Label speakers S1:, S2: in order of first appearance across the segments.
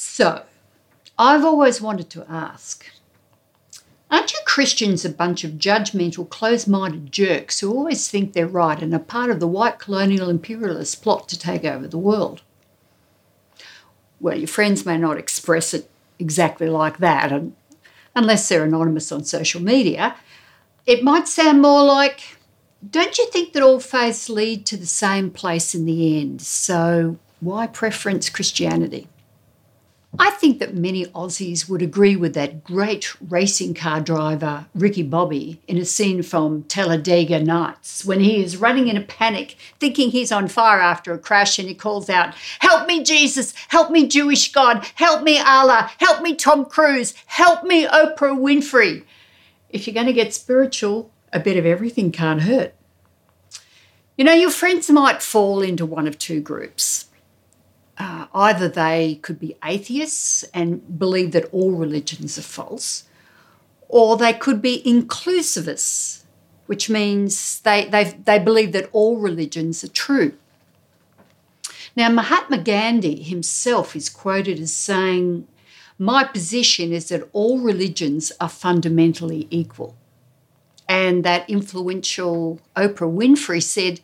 S1: So, I've always wanted to ask Aren't you Christians a bunch of judgmental, close minded jerks who always think they're right and are part of the white colonial imperialist plot to take over the world? Well, your friends may not express it exactly like that, and unless they're anonymous on social media. It might sound more like, don't you think that all faiths lead to the same place in the end? So why preference Christianity? I think that many Aussies would agree with that great racing car driver, Ricky Bobby, in a scene from Talladega Nights when he is running in a panic, thinking he's on fire after a crash, and he calls out, Help me, Jesus! Help me, Jewish God! Help me, Allah! Help me, Tom Cruise! Help me, Oprah Winfrey! If you're going to get spiritual, a bit of everything can't hurt. You know, your friends might fall into one of two groups uh, either they could be atheists and believe that all religions are false, or they could be inclusivists, which means they, they, they believe that all religions are true. Now, Mahatma Gandhi himself is quoted as saying, My position is that all religions are fundamentally equal. And that influential Oprah Winfrey said,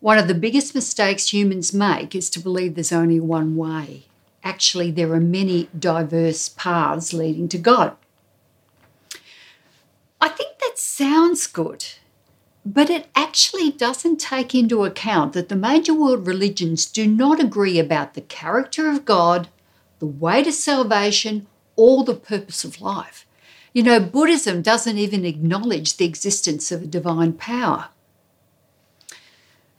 S1: one of the biggest mistakes humans make is to believe there's only one way. Actually, there are many diverse paths leading to God. I think that sounds good, but it actually doesn't take into account that the major world religions do not agree about the character of God, the way to salvation, or the purpose of life. You know, Buddhism doesn't even acknowledge the existence of a divine power.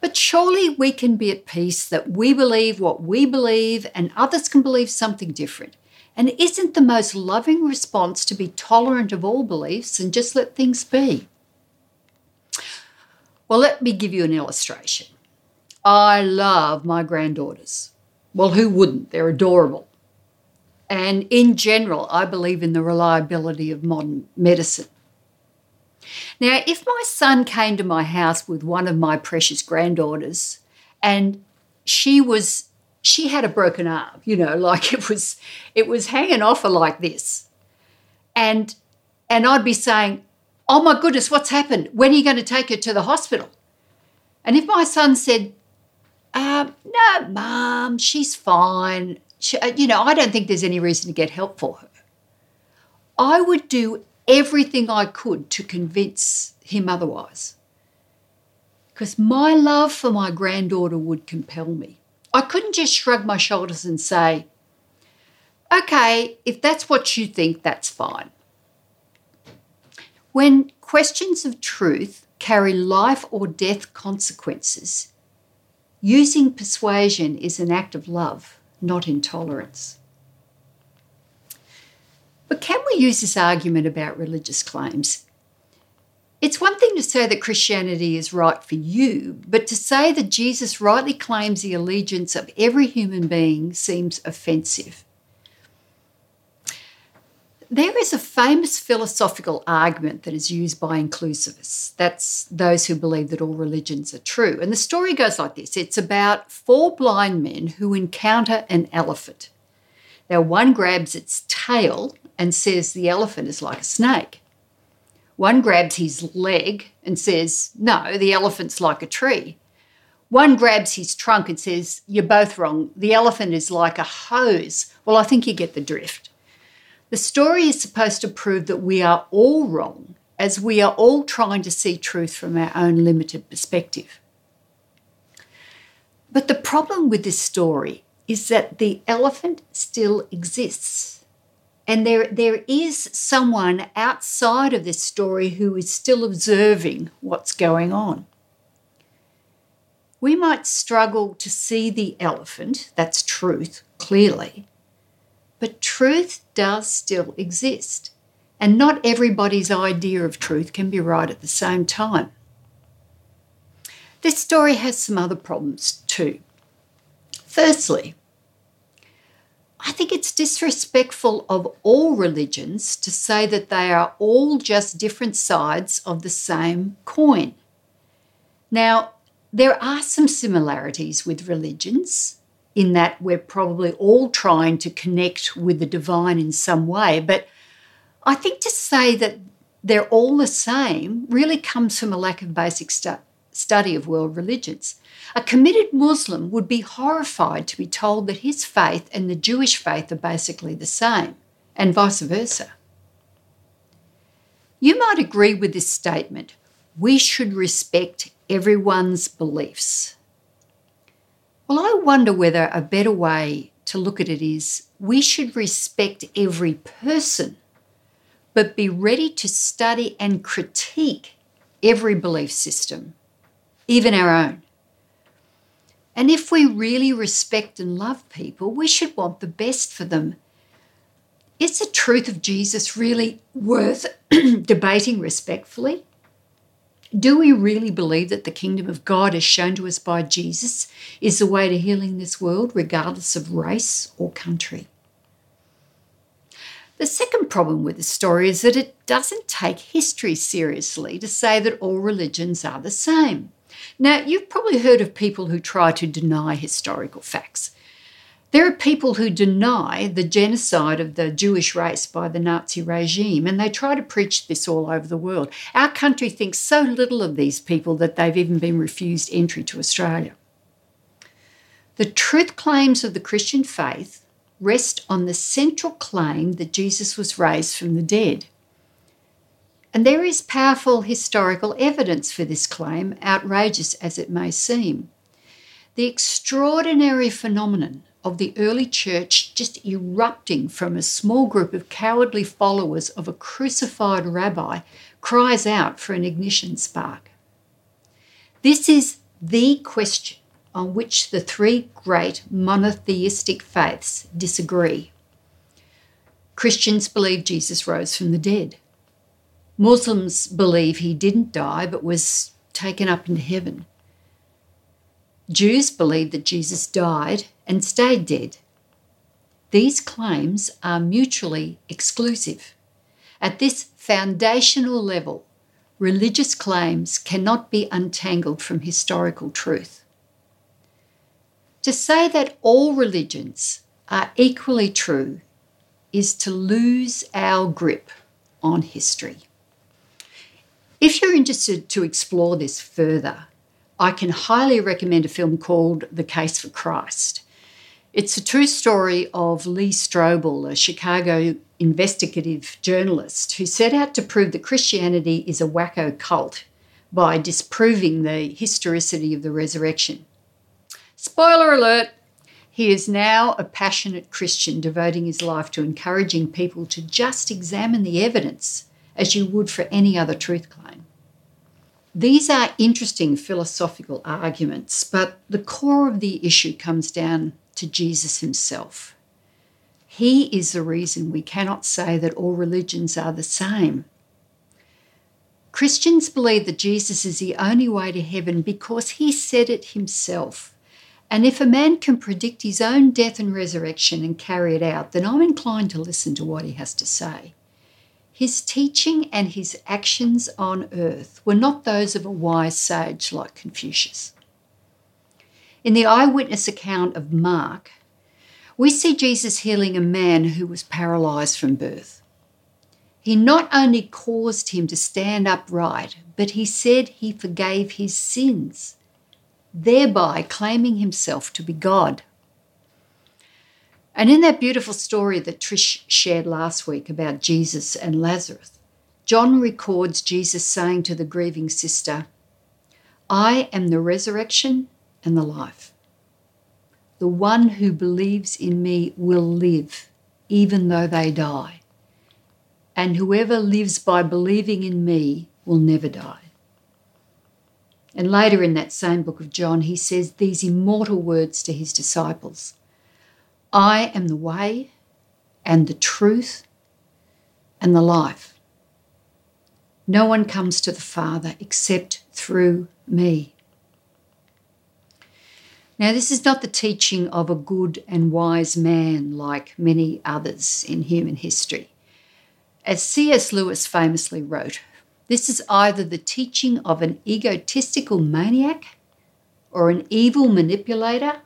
S1: But surely we can be at peace that we believe what we believe and others can believe something different. And isn't the most loving response to be tolerant of all beliefs and just let things be? Well, let me give you an illustration. I love my granddaughters. Well, who wouldn't? They're adorable. And in general, I believe in the reliability of modern medicine. Now, if my son came to my house with one of my precious granddaughters and she was she had a broken arm, you know, like it was it was hanging off her like this. And and I'd be saying, "Oh my goodness, what's happened? When are you going to take her to the hospital?" And if my son said, uh, "No, mum, she's fine. She, uh, you know, I don't think there's any reason to get help for her," I would do everything I could to convince him otherwise. Because my love for my granddaughter would compel me. I couldn't just shrug my shoulders and say, okay, if that's what you think, that's fine. When questions of truth carry life or death consequences, using persuasion is an act of love, not intolerance. But can we use this argument about religious claims? It's one thing to say that Christianity is right for you, but to say that Jesus rightly claims the allegiance of every human being seems offensive. There is a famous philosophical argument that is used by inclusivists. That's those who believe that all religions are true. And the story goes like this it's about four blind men who encounter an elephant. Now, one grabs its tail and says the elephant is like a snake. One grabs his leg and says, no, the elephant's like a tree. One grabs his trunk and says, You're both wrong. The elephant is like a hose. Well, I think you get the drift. The story is supposed to prove that we are all wrong, as we are all trying to see truth from our own limited perspective. But the problem with this story is that the elephant still exists. And there, there is someone outside of this story who is still observing what's going on. We might struggle to see the elephant, that's truth, clearly, but truth does still exist. And not everybody's idea of truth can be right at the same time. This story has some other problems too. Firstly, I think it's disrespectful of all religions to say that they are all just different sides of the same coin. Now, there are some similarities with religions. in that we're probably all trying to connect with the divine in some way. But I think to say that they're all the same really comes from a lack of basic stu- study of world religions. A committed Muslim would be horrified to be told that his faith and the Jewish faith are basically the same, and vice versa. You might agree with this statement we should respect everyone's beliefs. Well, I wonder whether a better way to look at it is we should respect every person, but be ready to study and critique every belief system, even our own. And if we really respect and love people, we should want the best for them. Is the truth of Jesus really worth debating respectfully? Do we really believe that the kingdom of God, as shown to us by Jesus, is the way to healing this world, regardless of race or country? The second problem with the story is that it doesn't take history seriously to say that all religions are the same. Now, you've probably heard of people who try to deny historical facts. There are people who deny the genocide of the Jewish race by the Nazi regime, and they try to preach this all over the world. Our country thinks so little of these people that they've even been refused entry to Australia. The truth claims of the Christian faith rest on the central claim that Jesus was raised from the dead. And there is powerful historical evidence for this claim, outrageous as it may seem. The extraordinary phenomenon of the early church just erupting from a small group of cowardly followers of a crucified rabbi cries out for an ignition spark. This is the question on which the three great monotheistic faiths disagree. Christians believe Jesus rose from the dead. Muslims believe he didn't die but was taken up into heaven. Jews believe that Jesus died and stayed dead. These claims are mutually exclusive. At this foundational level, religious claims cannot be untangled from historical truth. To say that all religions are equally true is to lose our grip on history. If you're interested to explore this further, I can highly recommend a film called The Case for Christ. It's a true story of Lee Strobel, a Chicago investigative journalist who set out to prove that Christianity is a wacko cult by disproving the historicity of the resurrection. Spoiler alert! He is now a passionate Christian devoting his life to encouraging people to just examine the evidence as you would for any other truth claim. These are interesting philosophical arguments, but the core of the issue comes down to Jesus himself. He is the reason we cannot say that all religions are the same. Christians believe that Jesus is the only way to heaven because he said it himself. And if a man can predict his own death and resurrection and carry it out, then I'm inclined to listen to what he has to say. His teaching and his actions on earth were not those of a wise sage like Confucius. In the eyewitness account of Mark, we see Jesus healing a man who was paralyzed from birth. He not only caused him to stand upright, but he said he forgave his sins, thereby claiming himself to be God. And in that beautiful story that Trish shared last week about Jesus and Lazarus, John records Jesus saying to the grieving sister, I am the resurrection and the life. The one who believes in me will live, even though they die. And whoever lives by believing in me will never die. And later in that same book of John, he says these immortal words to his disciples I am the way and the truth and the life. No one comes to the Father except through me. Now, this is not the teaching of a good and wise man like many others in human history. As C.S. Lewis famously wrote, this is either the teaching of an egotistical maniac or an evil manipulator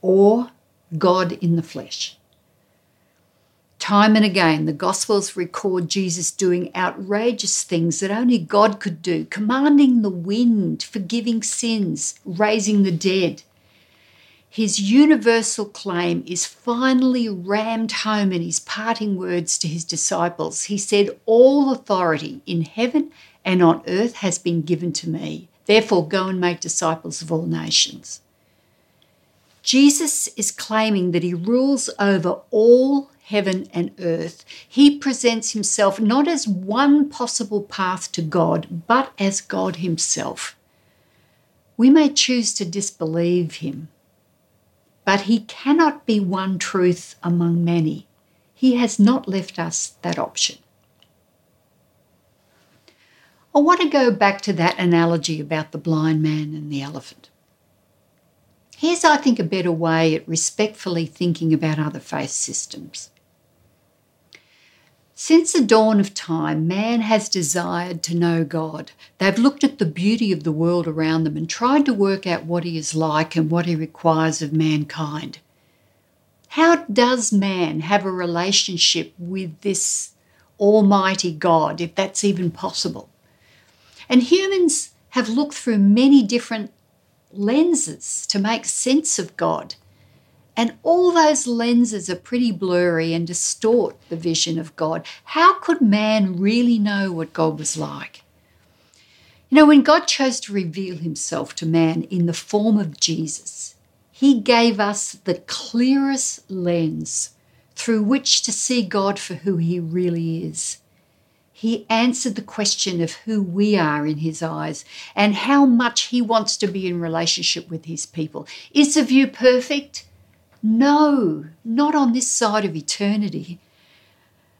S1: or God in the flesh. Time and again, the Gospels record Jesus doing outrageous things that only God could do, commanding the wind, forgiving sins, raising the dead. His universal claim is finally rammed home in his parting words to his disciples. He said, All authority in heaven and on earth has been given to me. Therefore, go and make disciples of all nations. Jesus is claiming that he rules over all heaven and earth. He presents himself not as one possible path to God, but as God himself. We may choose to disbelieve him, but he cannot be one truth among many. He has not left us that option. I want to go back to that analogy about the blind man and the elephant. Here's, I think, a better way at respectfully thinking about other faith systems. Since the dawn of time, man has desired to know God. They've looked at the beauty of the world around them and tried to work out what He is like and what He requires of mankind. How does man have a relationship with this Almighty God, if that's even possible? And humans have looked through many different lenses to make sense of God. And all those lenses are pretty blurry and distort the vision of God. How could man really know what God was like? You know, when God chose to reveal himself to man in the form of Jesus, he gave us the clearest lens through which to see God for who he really is he answered the question of who we are in his eyes and how much he wants to be in relationship with his people. Is the view perfect? No, not on this side of eternity.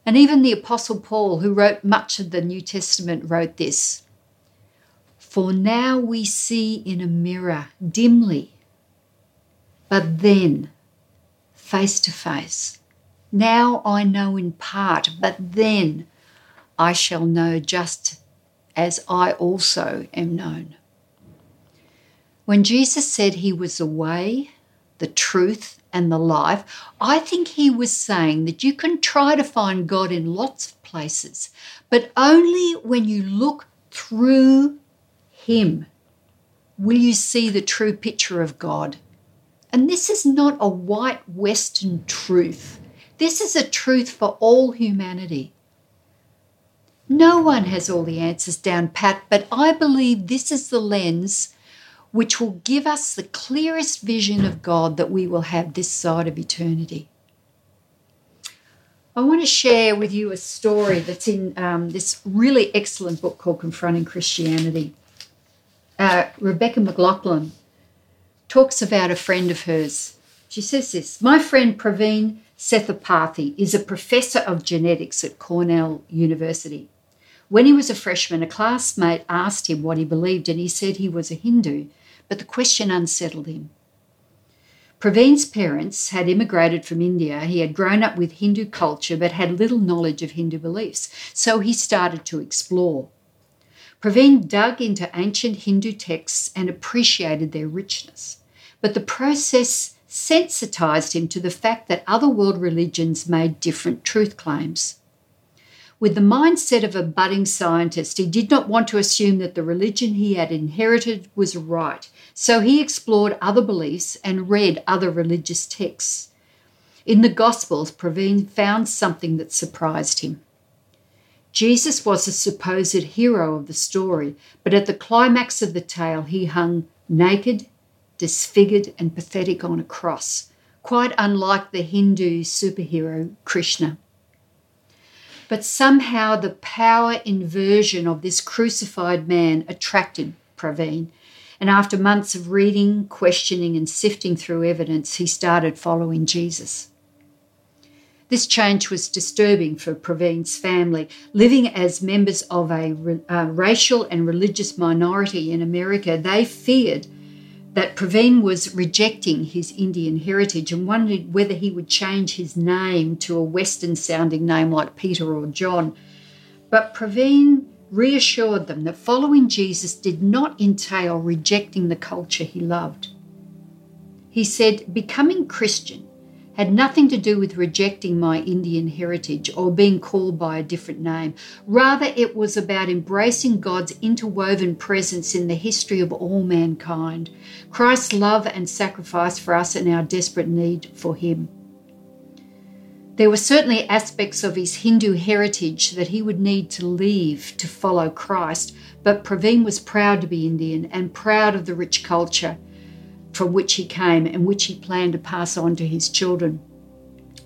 S1: And even the Apostle Paul, who wrote much of the New Testament, wrote this For now we see in a mirror dimly, but then face to face. Now I know in part, but then I shall know just as I also am known. When Jesus said he was the way, the truth, and the life, I think he was saying that you can try to find God in lots of places, but only when you look through him will you see the true picture of God. And this is not a white Western truth. This is a truth for all humanity. No one has all the answers down pat, but I believe this is the lens which will give us the clearest vision of God that we will have this side of eternity. I want to share with you a story that's in um, this really excellent book called Confronting Christianity. Uh, Rebecca McLaughlin talks about a friend of hers. She says this My friend Praveen Sethupathy is a professor of genetics at Cornell University. When he was a freshman, a classmate asked him what he believed, and he said he was a Hindu, but the question unsettled him. Praveen's parents had immigrated from India. He had grown up with Hindu culture but had little knowledge of Hindu beliefs, so he started to explore. Praveen dug into ancient Hindu texts and appreciated their richness, but the process sensitized him to the fact that other world religions made different truth claims. With the mindset of a budding scientist, he did not want to assume that the religion he had inherited was right, so he explored other beliefs and read other religious texts. In the Gospels, Praveen found something that surprised him. Jesus was the supposed hero of the story, but at the climax of the tale, he hung naked, disfigured, and pathetic on a cross, quite unlike the Hindu superhero Krishna. But somehow the power inversion of this crucified man attracted Praveen. And after months of reading, questioning, and sifting through evidence, he started following Jesus. This change was disturbing for Praveen's family. Living as members of a uh, racial and religious minority in America, they feared that Praveen was rejecting his Indian heritage and wondered whether he would change his name to a Western sounding name like Peter or John. But Praveen reassured them that following Jesus did not entail rejecting the culture he loved. He said, Becoming Christian had nothing to do with rejecting my Indian heritage or being called by a different name. Rather, it was about embracing God's interwoven presence in the history of all mankind, Christ's love and sacrifice for us and our desperate need for Him. There were certainly aspects of his Hindu heritage that he would need to leave to follow Christ, but Praveen was proud to be Indian and proud of the rich culture from which he came and which he planned to pass on to his children.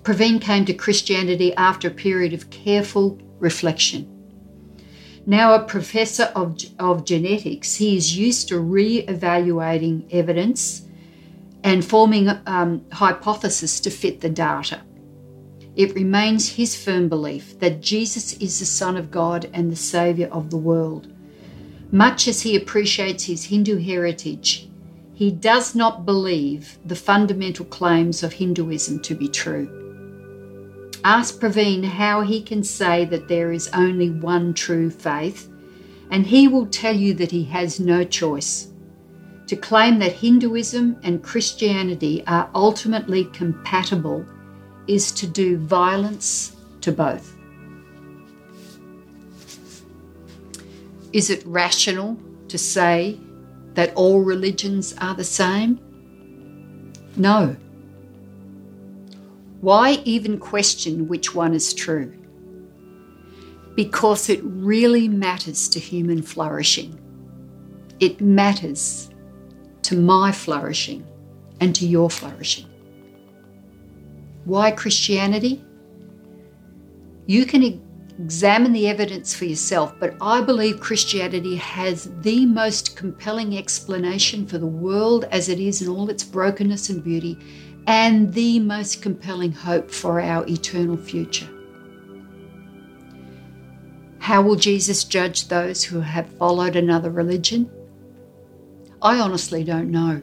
S1: Praveen came to Christianity after a period of careful reflection. Now, a professor of, of genetics, he is used to re evaluating evidence and forming um, hypotheses to fit the data. It remains his firm belief that Jesus is the Son of God and the Saviour of the world. Much as he appreciates his Hindu heritage, he does not believe the fundamental claims of Hinduism to be true. Ask Praveen how he can say that there is only one true faith, and he will tell you that he has no choice. To claim that Hinduism and Christianity are ultimately compatible is to do violence to both. Is it rational to say that all religions are the same? No. Why even question which one is true? Because it really matters to human flourishing. It matters to my flourishing and to your flourishing. Why Christianity? You can Examine the evidence for yourself, but I believe Christianity has the most compelling explanation for the world as it is in all its brokenness and beauty, and the most compelling hope for our eternal future. How will Jesus judge those who have followed another religion? I honestly don't know.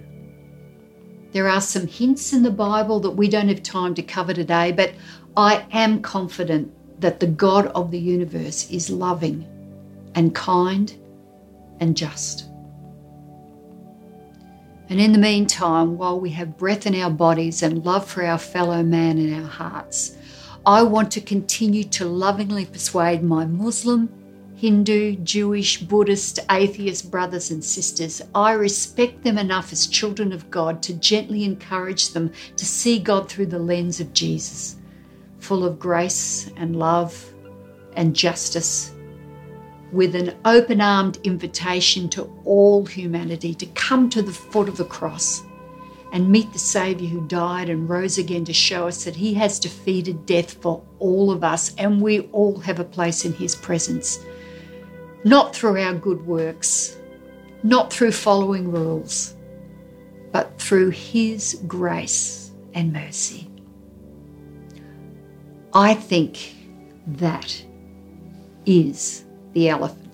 S1: There are some hints in the Bible that we don't have time to cover today, but I am confident that the God of the universe is loving and kind and just. And in the meantime, while we have breath in our bodies and love for our fellow man in our hearts, I want to continue to lovingly persuade my Muslim, Hindu, Jewish, Buddhist, atheist brothers and sisters. I respect them enough as children of God to gently encourage them to see God through the lens of Jesus full of grace and love and justice, with an open armed invitation to all humanity to come to the foot of the cross and meet the Saviour who died and rose again to show us that He has defeated death for all of us and we all have a place in His presence. Not through our good works, not through following rules, but through His grace and mercy. I think that is the elephant.